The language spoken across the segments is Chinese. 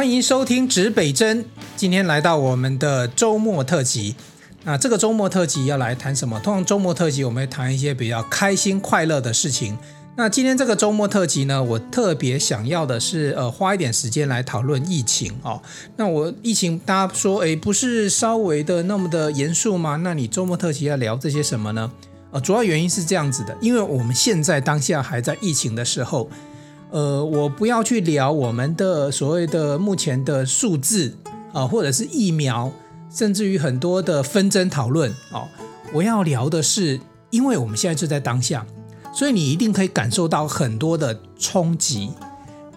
欢迎收听指北针。今天来到我们的周末特辑。那这个周末特辑要来谈什么？通常周末特辑我们会谈一些比较开心快乐的事情。那今天这个周末特辑呢，我特别想要的是，呃，花一点时间来讨论疫情哦。那我疫情大家说，诶，不是稍微的那么的严肃吗？那你周末特辑要聊这些什么呢？呃，主要原因是这样子的，因为我们现在当下还在疫情的时候。呃，我不要去聊我们的所谓的目前的数字啊，或者是疫苗，甚至于很多的纷争讨论哦。我要聊的是，因为我们现在就在当下，所以你一定可以感受到很多的冲击。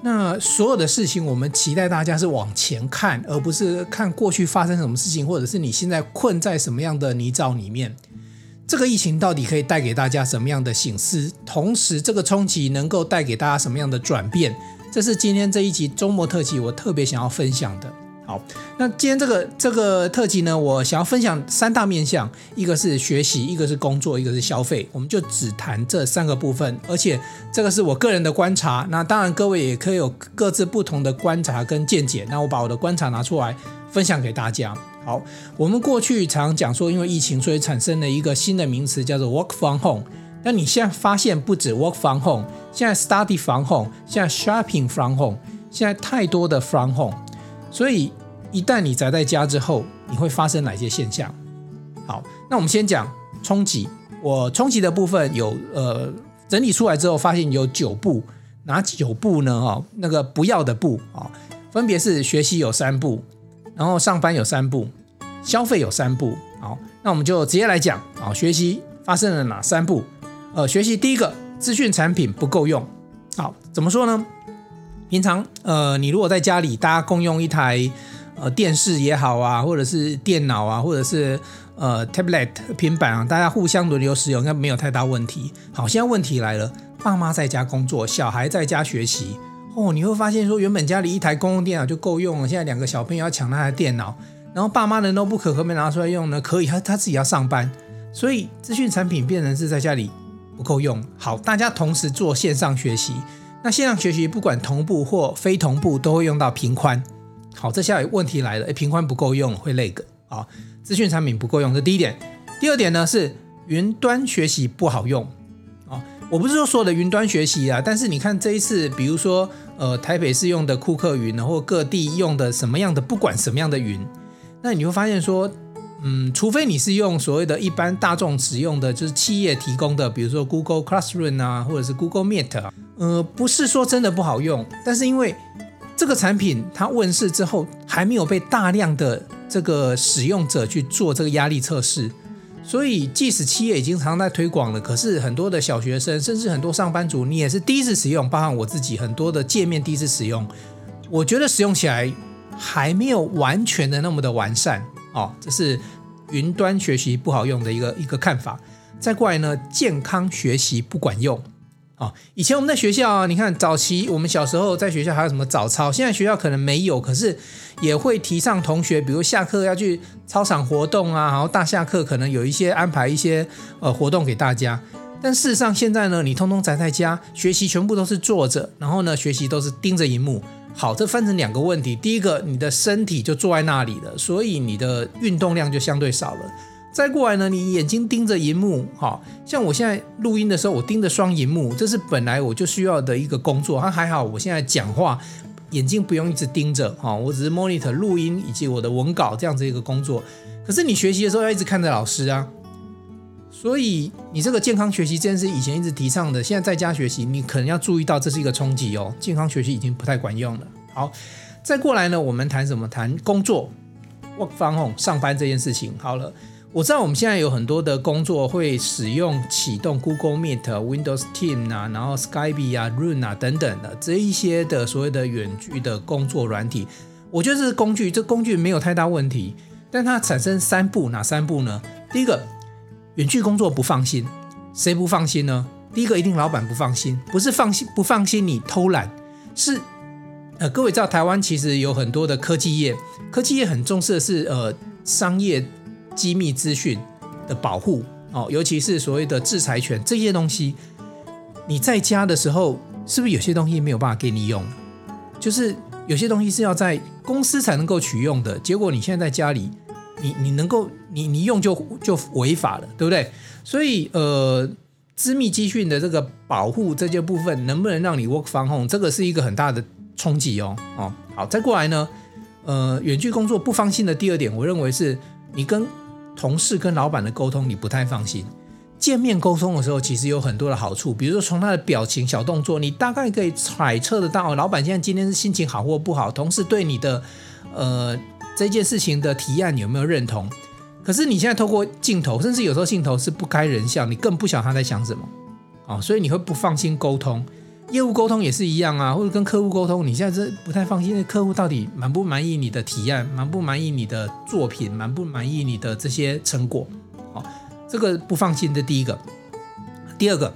那所有的事情，我们期待大家是往前看，而不是看过去发生什么事情，或者是你现在困在什么样的泥沼里面。这个疫情到底可以带给大家什么样的醒思？同时，这个冲击能够带给大家什么样的转变？这是今天这一集周末特辑我特别想要分享的。好，那今天这个这个特辑呢，我想要分享三大面向：一个是学习，一个是工作，一个是消费。我们就只谈这三个部分，而且这个是我个人的观察。那当然，各位也可以有各自不同的观察跟见解。那我把我的观察拿出来分享给大家。好，我们过去常讲说，因为疫情，所以产生了一个新的名词，叫做 work from home。那你现在发现，不止 work from home，现在 study from home，现在 shopping from home，现在太多的 from home。所以一旦你宅在家之后，你会发生哪些现象？好，那我们先讲冲击。我冲击的部分有呃整理出来之后，发现有九步，哪九步呢？哦，那个不要的步啊，分别是学习有三步。然后上班有三步，消费有三步。好，那我们就直接来讲啊，学习发生了哪三步？呃，学习第一个，资讯产品不够用。好，怎么说呢？平常呃，你如果在家里，大家共用一台呃电视也好啊，或者是电脑啊，或者是呃 tablet 平板啊，大家互相轮流使用，应该没有太大问题。好，现在问题来了，爸妈在家工作，小孩在家学习。哦，你会发现说，原本家里一台公用电脑就够用了，现在两个小朋友要抢那台电脑，然后爸妈的 notebook 可可没拿出来用呢？可以，他他自己要上班，所以资讯产品变成是在家里不够用。好，大家同时做线上学习，那线上学习不管同步或非同步，都会用到频宽。好，这下问题来了，诶，频宽不够用会累个啊，资讯产品不够用，这第一点。第二点呢是云端学习不好用。我不是说所有的云端学习啊，但是你看这一次，比如说，呃，台北市用的库克云，然后各地用的什么样的，不管什么样的云，那你会发现说，嗯，除非你是用所谓的一般大众使用的，就是企业提供的，比如说 Google Classroom 啊，或者是 Google Meet 啊，呃，不是说真的不好用，但是因为这个产品它问世之后，还没有被大量的这个使用者去做这个压力测试。所以，即使企业已经常在推广了，可是很多的小学生，甚至很多上班族，你也是第一次使用，包含我自己，很多的界面第一次使用，我觉得使用起来还没有完全的那么的完善哦。这是云端学习不好用的一个一个看法。再过来呢，健康学习不管用。以前我们在学校啊，你看早期我们小时候在学校还有什么早操，现在学校可能没有，可是也会提倡同学，比如下课要去操场活动啊，然后大下课可能有一些安排一些呃活动给大家。但事实上现在呢，你通通宅在家学习，全部都是坐着，然后呢学习都是盯着荧幕。好，这分成两个问题，第一个你的身体就坐在那里了，所以你的运动量就相对少了。再过来呢，你眼睛盯着荧幕，哈，像我现在录音的时候，我盯着双荧幕，这是本来我就需要的一个工作。它还好，我现在讲话眼睛不用一直盯着，哈，我只是 monitor 录音以及我的文稿这样子一个工作。可是你学习的时候要一直看着老师啊，所以你这个健康学习这件事以前一直提倡的，现在在家学习，你可能要注意到这是一个冲击哦，健康学习已经不太管用了。好，再过来呢，我们谈什么？谈工作，work from home 上班这件事情。好了。我知道我们现在有很多的工作会使用启动 Google Meet、Windows Team 啊，然后 Skype 啊、Zoom 啊等等的这一些的所谓的远距的工作软体。我觉得这是工具，这工具没有太大问题，但它产生三步，哪三步呢？第一个，远距工作不放心，谁不放心呢？第一个一定老板不放心，不是放心不放心你偷懒，是呃各位知道台湾其实有很多的科技业，科技业很重视的是呃商业。机密资讯的保护哦，尤其是所谓的制裁权这些东西，你在家的时候是不是有些东西没有办法给你用？就是有些东西是要在公司才能够取用的，结果你现在在家里，你你能够你你用就就违法了，对不对？所以呃，私密资讯的这个保护这些部分，能不能让你 work from home，这个是一个很大的冲击哦。哦，好，再过来呢，呃，远距工作不放心的第二点，我认为是你跟同事跟老板的沟通，你不太放心。见面沟通的时候，其实有很多的好处，比如说从他的表情、小动作，你大概可以揣测得到，老板现在今天是心情好或不好，同事对你的呃这件事情的提案有没有认同。可是你现在透过镜头，甚至有时候镜头是不开人像，你更不晓他在想什么啊，所以你会不放心沟通。业务沟通也是一样啊，或者跟客户沟通，你现在是不太放心，客户到底满不满意你的提案，满不满意你的作品，满不满意你的这些成果，好。这个不放心的第一个，第二个，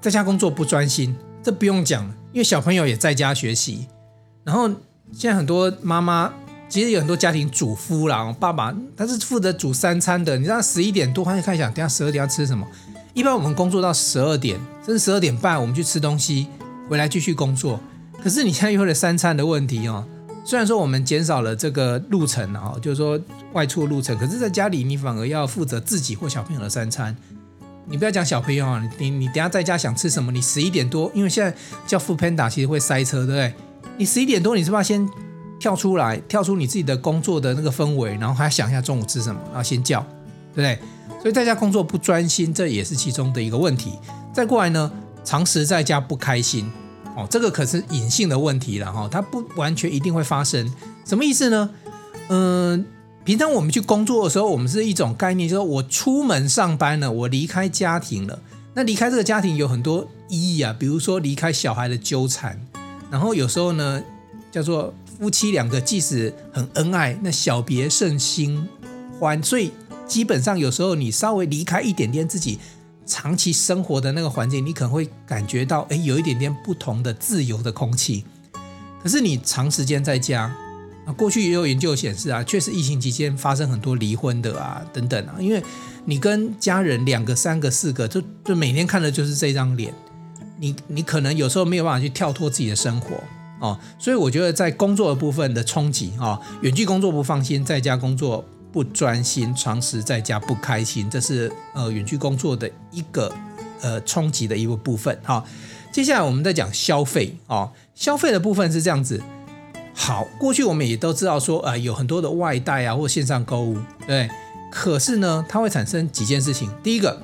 在家工作不专心，这不用讲，因为小朋友也在家学习。然后现在很多妈妈，其实有很多家庭主妇啦，爸爸他是负责煮三餐的。你知道十一点多，他就开始想，等下十二点要吃什么？一般我们工作到十二点，甚至十二点半，我们去吃东西，回来继续工作。可是你现在又了三餐的问题哦。虽然说我们减少了这个路程啊，就是说外出的路程，可是在家里你反而要负责自己或小朋友的三餐。你不要讲小朋友啊，你你等下在家想吃什么？你十一点多，因为现在叫富 Panda 其实会塞车，对不对？你十一点多，你是不是要先跳出来，跳出你自己的工作的那个氛围，然后还想一下中午吃什么，然后先叫，对不对？所以在家工作不专心，这也是其中的一个问题。再过来呢，长时在家不开心。哦，这个可是隐性的问题了哈，它不完全一定会发生。什么意思呢？嗯、平常我们去工作的时候，我们是一种概念，就是我出门上班了，我离开家庭了。那离开这个家庭有很多意义啊，比如说离开小孩的纠缠，然后有时候呢，叫做夫妻两个即使很恩爱，那小别胜新欢。所以基本上有时候你稍微离开一点点自己。长期生活的那个环境，你可能会感觉到，哎，有一点点不同的自由的空气。可是你长时间在家，啊，过去也有研究显示啊，确实疫情期间发生很多离婚的啊，等等啊，因为你跟家人两个、三个、四个，就就每天看的就是这张脸，你你可能有时候没有办法去跳脱自己的生活哦，所以我觉得在工作的部分的冲击啊，远距工作不放心，在家工作。不专心，长时在家不开心，这是呃远距工作的一个呃冲击的一个部分。好，接下来我们再讲消费哦，消费的部分是这样子。好，过去我们也都知道说，呃，有很多的外带啊或线上购物，对。可是呢，它会产生几件事情。第一个，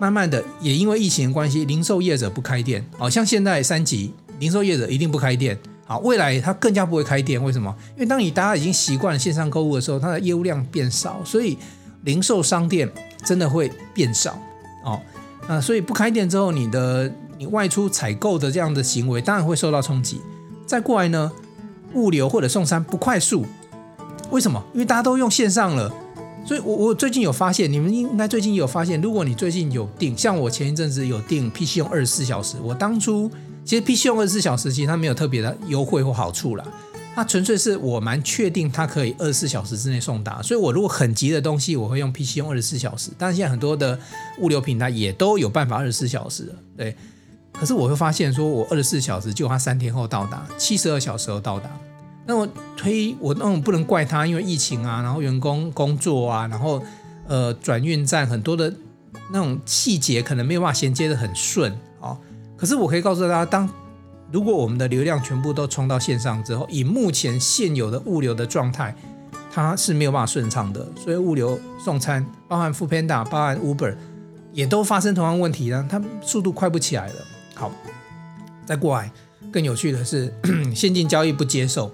慢慢的也因为疫情的关系，零售业者不开店，好像现在三级，零售业者一定不开店。啊，未来它更加不会开店，为什么？因为当你大家已经习惯了线上购物的时候，它的业务量变少，所以零售商店真的会变少哦。那所以不开店之后，你的你外出采购的这样的行为当然会受到冲击。再过来呢，物流或者送餐不快速，为什么？因为大家都用线上了。所以我我最近有发现，你们应该最近有发现，如果你最近有订，像我前一阵子有订 PC 用二十四小时，我当初。其实 PC 用二十四小时，其实它没有特别的优惠或好处啦，它纯粹是我蛮确定它可以二十四小时之内送达，所以我如果很急的东西，我会用 PC 用二十四小时。但是现在很多的物流平台也都有办法二十四小时，对。可是我会发现，说我二十四小时就它三天后到达，七十二小时后到达。那我推我那种不能怪他，因为疫情啊，然后员工工作啊，然后呃转运站很多的那种细节可能没有办法衔接得很顺。可是我可以告诉大家，当如果我们的流量全部都冲到线上之后，以目前现有的物流的状态，它是没有办法顺畅的。所以物流送餐，包含 Foodpanda，包含 Uber，也都发生同样问题呢，它速度快不起来了。好，再过来更有趣的是，现金交易不接受。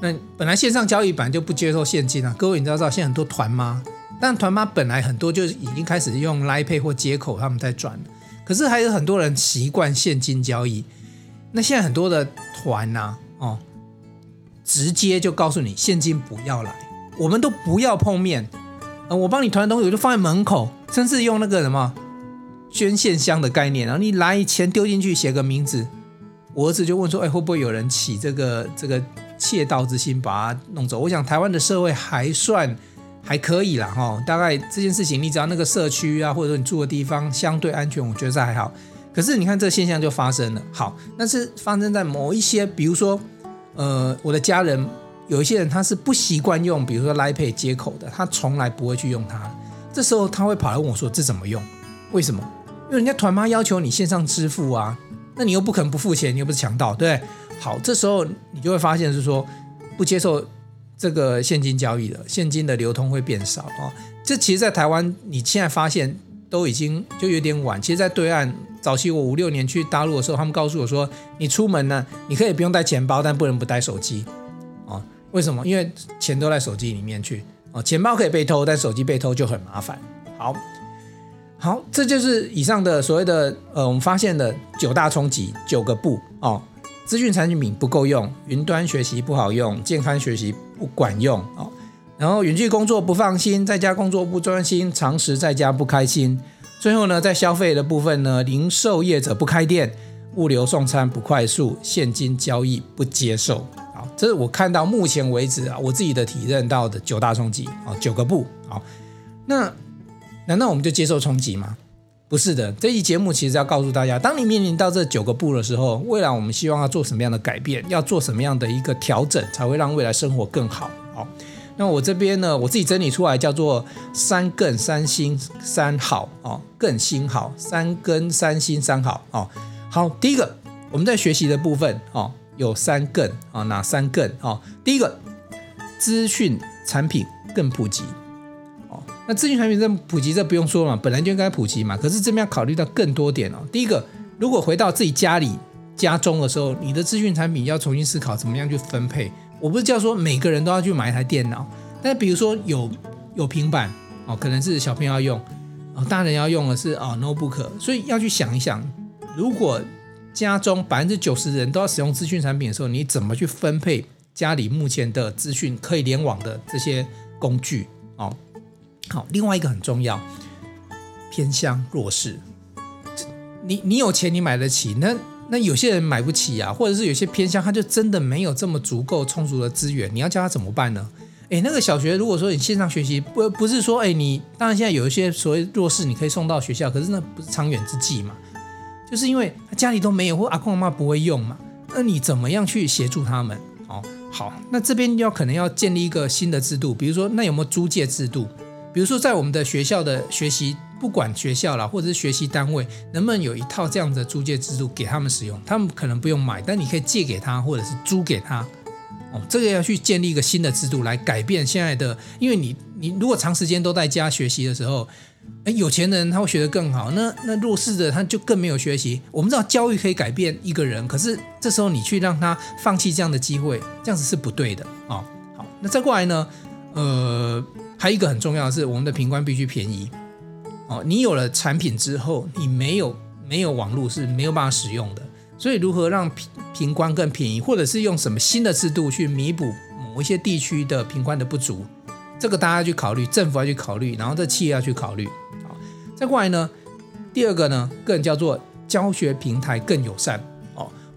那本来线上交易本来就不接受现金啊，各位你知道知道，现在很多团妈，但团妈本来很多就已经开始用 l i p a y 或接口他们在转。可是还有很多人习惯现金交易，那现在很多的团呐、哦，直接就告诉你现金不要来，我们都不要碰面，呃、我帮你团的东西我就放在门口，甚至用那个什么捐献箱的概念，然后你来钱丢进去，写个名字，我儿子就问说，哎，会不会有人起这个这个窃盗之心把它弄走？我想台湾的社会还算。还可以啦，哈，大概这件事情，你只要那个社区啊，或者说你住的地方相对安全，我觉得还好。可是你看这现象就发生了，好，那是发生在某一些，比如说，呃，我的家人有一些人他是不习惯用，比如说 Line Pay 接口的，他从来不会去用它。这时候他会跑来问我说：“这怎么用？为什么？因为人家团妈要求你线上支付啊，那你又不可能不付钱，你又不是强盗，对不对？好，这时候你就会发现是说不接受这个现金交易的，现金的流通会变少哦。这其实，在台湾你现在发现都已经就有点晚。其实，在对岸早期我五六年去大陆的时候，他们告诉我说，你出门呢，你可以不用带钱包，但不能不带手机啊。为什么？因为钱都在手机里面去。哦，钱包可以被偷，但手机被偷就很麻烦。好，好，这就是以上的所谓的呃，我们发现的九大冲击，九个不哦。资讯产品不够用，云端学习不好用，健康学习不管用哦。然后远距工作不放心，在家工作不专心，长时在家不开心。最后呢，在消费的部分呢，零售业者不开店，物流送餐不快速，现金交易不接受。好这是我看到目前为止啊，我自己的体认到的九大冲击啊，九个不好。那难道我们就接受冲击吗？不是的，这期节目其实要告诉大家，当你面临到这九个不的时候，未来我们希望要做什么样的改变，要做什么样的一个调整，才会让未来生活更好。好，那我这边呢，我自己整理出来叫做三更三新三好哦，更新好，三更三新三好哦。好，第一个我们在学习的部分哦。有三更啊，哪三更啊？第一个，资讯产品更普及。那资讯产品更普及，这不用说嘛，本来就应该普及嘛。可是这边要考虑到更多点哦。第一个，如果回到自己家里家中的时候，你的资讯产品要重新思考怎么样去分配。我不是叫说每个人都要去买一台电脑，但比如说有有平板哦，可能是小朋友要用哦，大人要用的是哦 notebook，所以要去想一想，如果。家中百分之九十人都要使用资讯产品的时候，你怎么去分配家里目前的资讯可以联网的这些工具？哦，好，另外一个很重要，偏乡弱势，你你有钱你买得起，那那有些人买不起啊，或者是有些偏乡他就真的没有这么足够充足的资源，你要教他怎么办呢？诶，那个小学如果说你线上学习，不不是说诶你当然现在有一些所谓弱势你可以送到学校，可是那不是长远之计嘛。就是因为他家里都没有，或阿公阿妈不会用嘛，那你怎么样去协助他们？哦，好，那这边要可能要建立一个新的制度，比如说那有没有租借制度？比如说在我们的学校的学习，不管学校啦，或者是学习单位，能不能有一套这样的租借制度给他们使用？他们可能不用买，但你可以借给他，或者是租给他。哦，这个要去建立一个新的制度来改变现在的，因为你你如果长时间都在家学习的时候。哎，有钱人他会学得更好，那那弱势的他就更没有学习。我们知道教育可以改变一个人，可是这时候你去让他放弃这样的机会，这样子是不对的啊。好，那再过来呢？呃，还有一个很重要的是，我们的平关必须便宜哦。你有了产品之后，你没有没有网络是没有办法使用的。所以如何让平平关更便宜，或者是用什么新的制度去弥补某一些地区的平关的不足？这个大家去考虑，政府要去考虑，然后这企业要去考虑。好，再过来呢，第二个呢，更叫做教学平台更友善。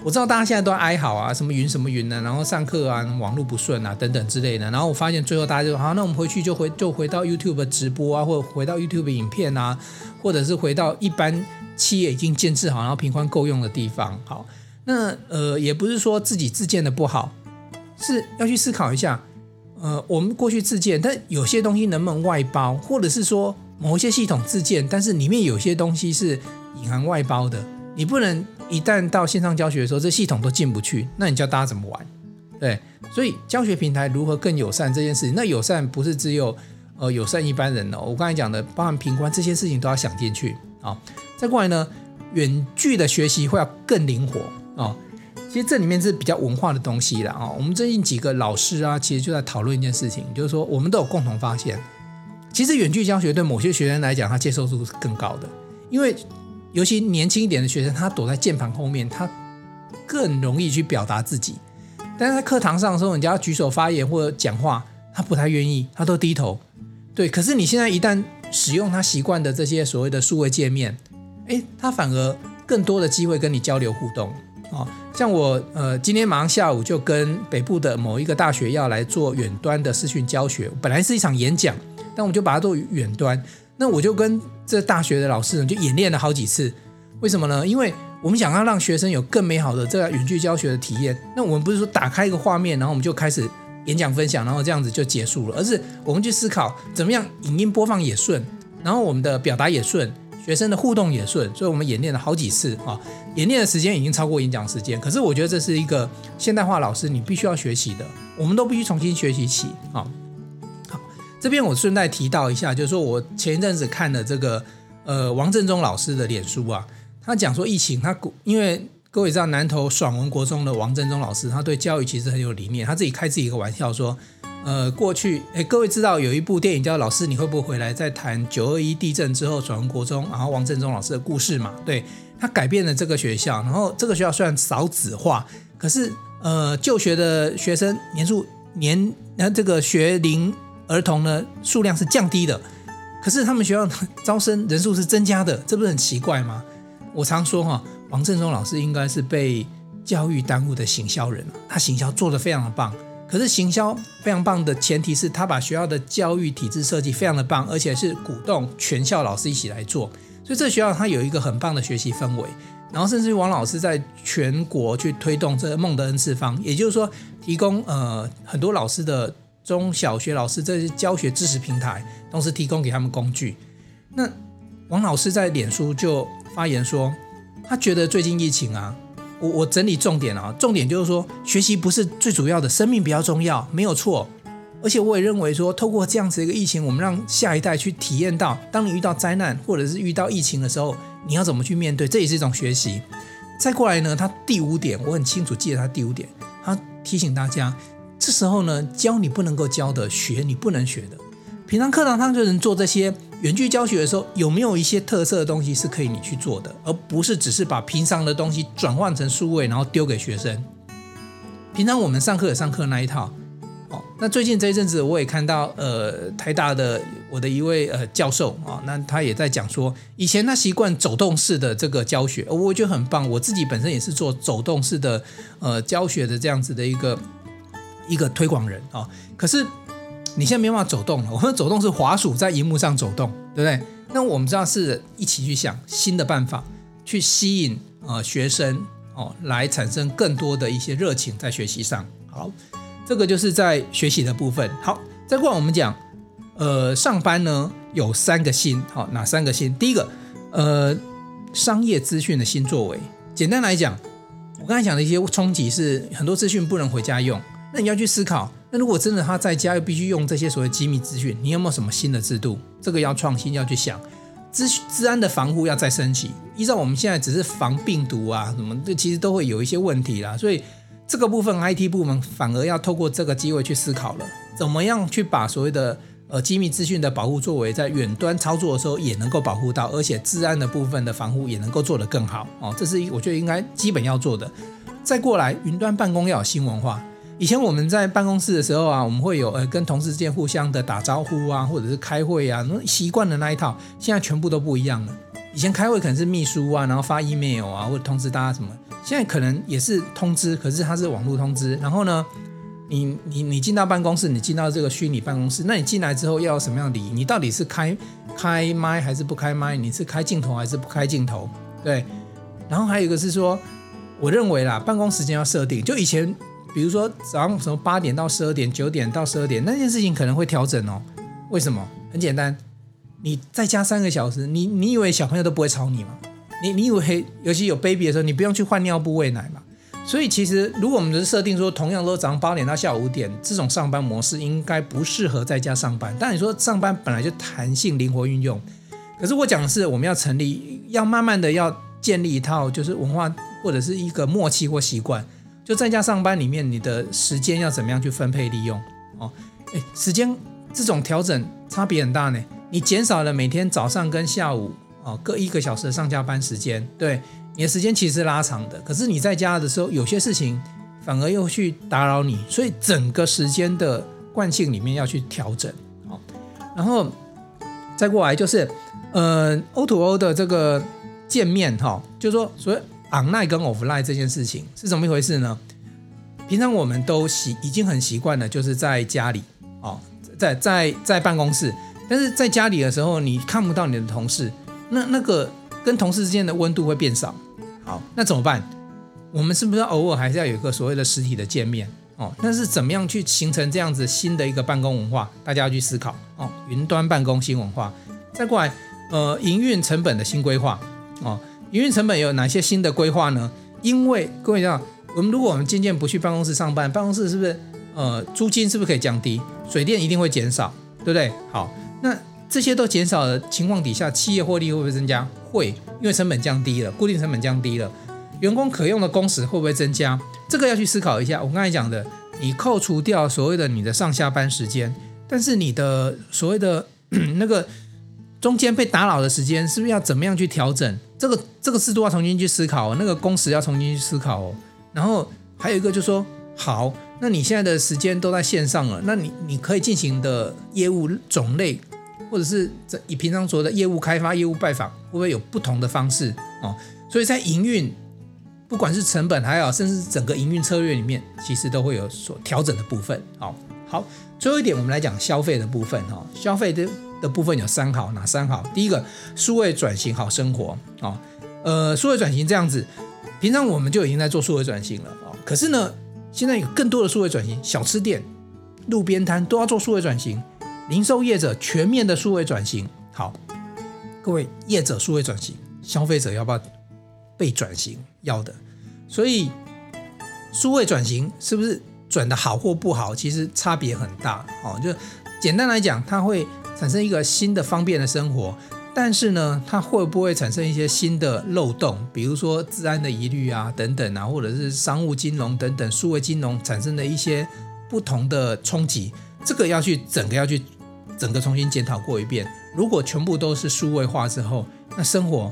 我知道大家现在都哀嚎啊，什么云什么云呢，然后上课啊，网络不顺啊，等等之类的。然后我发现最后大家就说好，那我们回去就回就回到 YouTube 直播啊，或者回到 YouTube 影片啊，或者是回到一般企业已经建制好，然后频宽够用的地方。好，那呃也不是说自己自建的不好，是要去思考一下。呃，我们过去自建，但有些东西能不能外包，或者是说某一些系统自建，但是里面有些东西是隐含外包的，你不能一旦到线上教学的时候，这系统都进不去，那你教大家怎么玩？对，所以教学平台如何更友善这件事情，那友善不是只有呃友善一般人哦，我刚才讲的，包含频宽这些事情都要想进去啊。再过来呢，远距的学习会要更灵活啊。其实这里面是比较文化的东西了啊。我们最近几个老师啊，其实就在讨论一件事情，就是说我们都有共同发现，其实远距教学对某些学生来讲，他接受度是更高的，因为尤其年轻一点的学生，他躲在键盘后面，他更容易去表达自己。但是在课堂上的时候，人家要举手发言或者讲话，他不太愿意，他都低头。对，可是你现在一旦使用他习惯的这些所谓的数位界面，诶，他反而更多的机会跟你交流互动。哦，像我呃，今天马上下午就跟北部的某一个大学要来做远端的视讯教学，本来是一场演讲，但我们就把它做远端。那我就跟这大学的老师呢，就演练了好几次。为什么呢？因为我们想要让学生有更美好的这个远距教学的体验，那我们不是说打开一个画面，然后我们就开始演讲分享，然后这样子就结束了，而是我们去思考怎么样影音播放也顺，然后我们的表达也顺，学生的互动也顺，所以我们演练了好几次啊，演练的时间已经超过演讲时间。可是我觉得这是一个现代化老师你必须要学习的，我们都必须重新学习起啊。这边我顺带提到一下，就是说我前一阵子看了这个呃王振中老师的脸书啊。他讲说疫情，他因为各位知道南投爽文国中的王振中老师，他对教育其实很有理念。他自己开自己一个玩笑说，呃，过去诶，各位知道有一部电影叫《老师你会不会回来》，在谈九二一地震之后爽文国中，然后王振中老师的故事嘛。对，他改变了这个学校，然后这个学校虽然少子化，可是呃，就学的学生年数年那这个学龄儿童呢数量是降低的，可是他们学校招生人数是增加的，这不是很奇怪吗？我常说哈，王政忠老师应该是被教育耽误的行销人，他行销做得非常的棒。可是行销非常棒的前提是他把学校的教育体制设计非常的棒，而且是鼓动全校老师一起来做。所以这学校他有一个很棒的学习氛围，然后甚至于王老师在全国去推动这个孟德恩次方，也就是说提供呃很多老师的中小学老师这些教学知识平台，同时提供给他们工具。那王老师在脸书就。发言说，他觉得最近疫情啊，我我整理重点啊，重点就是说，学习不是最主要的，生命比较重要，没有错。而且我也认为说，透过这样子一个疫情，我们让下一代去体验到，当你遇到灾难或者是遇到疫情的时候，你要怎么去面对，这也是一种学习。再过来呢，他第五点，我很清楚记得他第五点，他提醒大家，这时候呢，教你不能够教的，学你不能学的。平常课堂上就能做这些。远距教学的时候，有没有一些特色的东西是可以你去做的，而不是只是把平常的东西转换成数位，然后丢给学生？平常我们上课也上课那一套，哦，那最近这一阵子我也看到，呃，台大的我的一位呃教授啊、那他也在讲说，以前他习惯走动式的这个教学，我觉得很棒。我自己本身也是做走动式的呃教学的这样子的一个一个推广人啊、可是。你现在没办法走动了，我们走动是滑鼠在荧幕上走动，对不对？那我们知道是一起去想新的办法，去吸引呃学生哦，来产生更多的一些热情在学习上。好，这个就是在学习的部分。好，再过来我们讲，呃，上班呢有三个新，好，哪三个新？第一个，呃，商业资讯的新作为。简单来讲，我刚才讲的一些冲击是很多资讯不能回家用，那你要去思考。那如果真的他在家又必须用这些所谓机密资讯，你有没有什么新的制度？这个要创新，要去想。资资安的防护要再升级。依照我们现在只是防病毒啊什么，这其实都会有一些问题啦。所以这个部分 IT 部门反而要透过这个机会去思考了，怎么样去把所谓的呃机密资讯的保护作为在远端操作的时候也能够保护到，而且治安的部分的防护也能够做得更好哦。这是我觉得应该基本要做的。再过来，云端办公要有新文化。以前我们在办公室的时候啊，我们会有呃跟同事之间互相的打招呼啊，或者是开会啊，那习惯的那一套，现在全部都不一样了。以前开会可能是秘书啊，然后发 email 啊，或者通知大家什么，现在可能也是通知，可是它是网络通知。然后呢，你你你进到办公室，你进到这个虚拟办公室，那你进来之后要什么样的礼仪？你到底是开开麦还是不开麦？你是开镜头还是不开镜头？对。然后还有一个是说，我认为啦，办公时间要设定，就以前。比如说早上什么八点到十二点，九点到十二点，那件事情可能会调整哦。为什么？很简单，你再加三个小时，你你以为小朋友都不会吵你吗？你你以为尤其有 baby 的时候，你不用去换尿布喂奶吗？所以其实如果我们设定说，同样都早上八点到下午五点，这种上班模式应该不适合在家上班。但你说上班本来就弹性灵活运用，可是我讲的是我们要成立，要慢慢的要建立一套就是文化或者是一个默契或习惯。就在家上班里面，你的时间要怎么样去分配利用？哦，诶，时间这种调整差别很大呢。你减少了每天早上跟下午哦各一个小时的上下班时间，对，你的时间其实拉长的。可是你在家的时候，有些事情反而又去打扰你，所以整个时间的惯性里面要去调整。好，然后再过来就是，呃，O2O O 的这个见面哈，就是说所谓。Online 跟 offline 这件事情是怎么一回事呢？平常我们都习已经很习惯了，就是在家里哦，在在在办公室，但是在家里的时候，你看不到你的同事，那那个跟同事之间的温度会变少。好，那怎么办？我们是不是偶尔还是要有一个所谓的实体的见面哦？那是怎么样去形成这样子新的一个办公文化？大家要去思考哦。云端办公新文化，再过来，呃，营运成本的新规划哦。营运成本有哪些新的规划呢？因为各位知道，我们如果我们渐渐不去办公室上班，办公室是不是呃租金是不是可以降低？水电一定会减少，对不对？好，那这些都减少的情况底下，企业获利会不会增加？会，因为成本降低了，固定成本降低了，员工可用的工时会不会增加？这个要去思考一下。我刚才讲的，你扣除掉所谓的你的上下班时间，但是你的所谓的 那个中间被打扰的时间，是不是要怎么样去调整？这个这个制度要重新去思考，那个工时要重新去思考哦。然后还有一个就是说，好，那你现在的时间都在线上了，那你你可以进行的业务种类，或者是这以平常说的业务开发、业务拜访，会不会有不同的方式哦？所以在营运，不管是成本还好，甚至整个营运策略里面，其实都会有所调整的部分。好，好，最后一点，我们来讲消费的部分哈，消费的。的部分有三好，哪三好？第一个，数位转型好生活啊、哦，呃，数位转型这样子，平常我们就已经在做数位转型了啊、哦。可是呢，现在有更多的数位转型，小吃店、路边摊都要做数位转型，零售业者全面的数位转型。好，各位业者数位转型，消费者要不要被转型？要的。所以，数位转型是不是转的好或不好，其实差别很大哦。就简单来讲，它会。产生一个新的方便的生活，但是呢，它会不会产生一些新的漏洞？比如说治安的疑虑啊，等等啊，或者是商务金融等等，数位金融产生的一些不同的冲击，这个要去整个要去整个重新检讨过一遍。如果全部都是数位化之后，那生活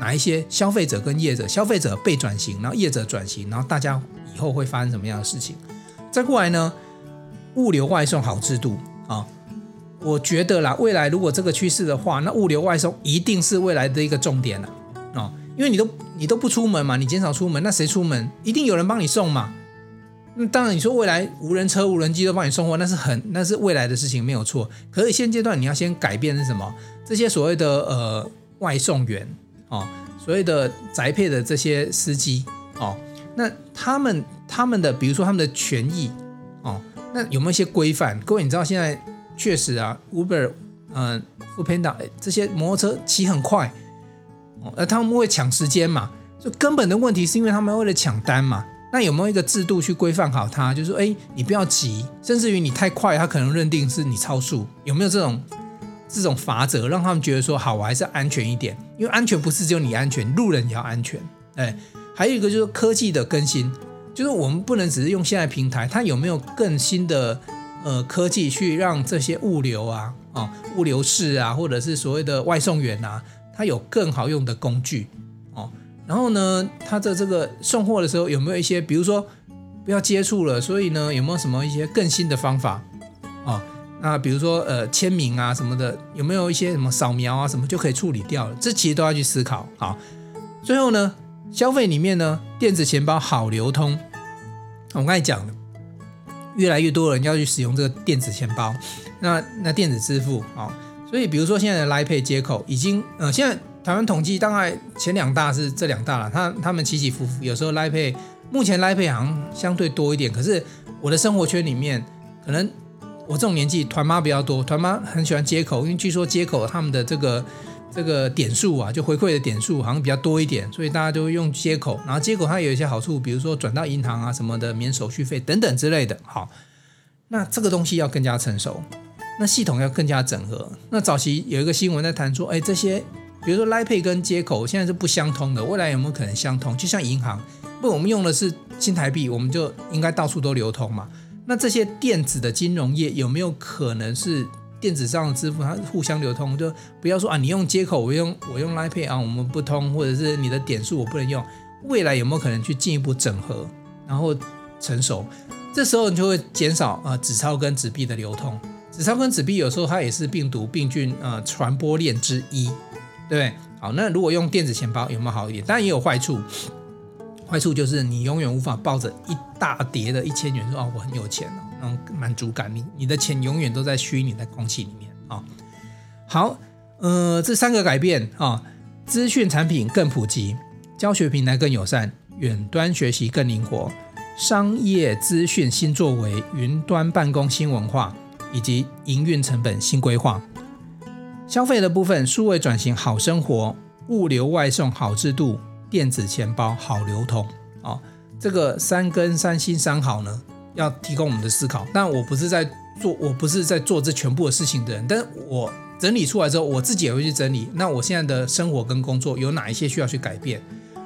哪一些消费者跟业者，消费者被转型，然后业者转型，然后大家以后会发生什么样的事情？再过来呢，物流外送好制度啊。我觉得啦，未来如果这个趋势的话，那物流外送一定是未来的一个重点了哦，因为你都你都不出门嘛，你减少出门，那谁出门？一定有人帮你送嘛。那当然，你说未来无人车、无人机都帮你送货，那是很那是未来的事情，没有错。可是现阶段你要先改变是什么？这些所谓的呃外送员哦，所谓的宅配的这些司机哦，那他们他们的比如说他们的权益哦，那有没有一些规范？各位你知道现在？确实啊，Uber，嗯，Foodpanda 这些摩托车骑很快，哦，那他们会抢时间嘛？就根本的问题是因为他们为了抢单嘛？那有没有一个制度去规范好它？就是说，哎，你不要急，甚至于你太快，他可能认定是你超速，有没有这种这种法则，让他们觉得说，好，我还是安全一点，因为安全不是只有你安全，路人也要安全。哎，还有一个就是科技的更新，就是我们不能只是用现在平台，它有没有更新的？呃，科技去让这些物流啊，啊、哦，物流士啊，或者是所谓的外送员啊，他有更好用的工具哦。然后呢，他的这个送货的时候有没有一些，比如说不要接触了，所以呢，有没有什么一些更新的方法啊、那比如说呃，签名啊什么的，有没有一些什么扫描啊什么就可以处理掉了？这其实都要去思考。好，最后呢，消费里面呢，电子钱包好流通，我刚才讲了。越来越多人要去使用这个电子钱包，那那电子支付啊、哦，所以比如说现在的 Line Pay 接口已经，呃，现在台湾统计大概前两大是这两大了，他他们起起伏伏，有时候 Line Pay 目前 Line Pay 好像相对多一点，可是我的生活圈里面，可能我这种年纪团妈比较多，团妈很喜欢接口，因为据说接口他们的这个。这个点数啊，就回馈的点数好像比较多一点，所以大家都会用接口。然后接口它有一些好处，比如说转到银行啊什么的，免手续费等等之类的。好，那这个东西要更加成熟，那系统要更加整合。那早期有一个新闻在谈说，哎，这些比如说 Line Pay 跟接口现在是不相通的，未来有没有可能相通？就像银行，不，我们用的是新台币，我们就应该到处都流通嘛。那这些电子的金融业有没有可能是？电子上的支付它互相流通，就不要说啊，你用接口，我用我用 Line Pay 啊，我们不通，或者是你的点数我不能用。未来有没有可能去进一步整合，然后成熟？这时候你就会减少啊纸钞跟纸币的流通。纸钞跟纸币有时候它也是病毒病菌呃传播链之一，对不对？好，那如果用电子钱包有没有好一点？当然也有坏处，坏处就是你永远无法抱着一大叠的一千元说啊，我很有钱哦。那种满足感，你你的钱永远都在虚拟的空气里面啊。好，呃，这三个改变啊，资讯产品更普及，教学平台更友善，远端学习更灵活，商业资讯新作为，云端办公新文化，以及营运成本新规划。消费的部分，数位转型好生活，物流外送好制度，电子钱包好流通。哦，这个三跟三新三好呢，要提供我们的思考。但我不是在做，我不是在做这全部的事情的人，但是我整理出来之后，我自己也会去整理。那我现在的生活跟工作有哪一些需要去改变？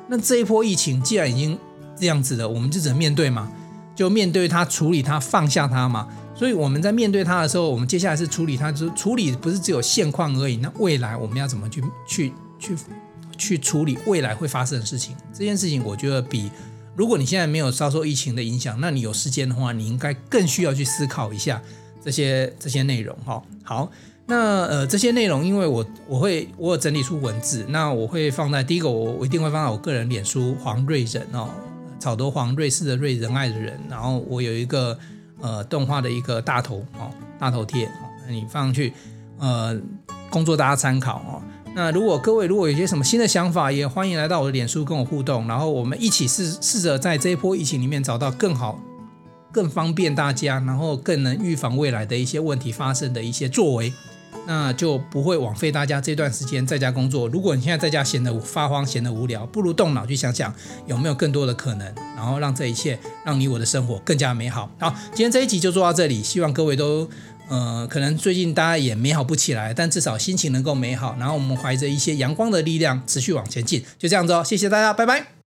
那这一波疫情既然已经这样子了，我们就只能面对嘛，就面对它，处理它，放下它嘛。所以我们在面对它的时候，我们接下来是处理它，就是处理不是只有现况而已。那未来我们要怎么去去去去处理未来会发生的事情？这件事情我觉得比如果你现在没有遭受疫情的影响，那你有时间的话，你应该更需要去思考一下这些这些内容哈。好，那呃这些内容，因为我我会我有整理出文字，那我会放在第一个，我我一定会放在我个人脸书黄瑞仁哦，草头黄瑞士的瑞仁爱的人，然后我有一个。呃，动画的一个大头哦，大头贴哦，你放上去，呃，工作大家参考哦。那如果各位如果有些什么新的想法，也欢迎来到我的脸书跟我互动，然后我们一起试试着在这一波疫情里面找到更好、更方便大家，然后更能预防未来的一些问题发生的一些作为。那就不会枉费大家这段时间在家工作。如果你现在在家闲得发慌、闲得无聊，不如动脑去想想有没有更多的可能，然后让这一切让你我的生活更加美好。好，今天这一集就做到这里，希望各位都，呃，可能最近大家也美好不起来，但至少心情能够美好。然后我们怀着一些阳光的力量持续往前进，就这样子哦。谢谢大家，拜拜。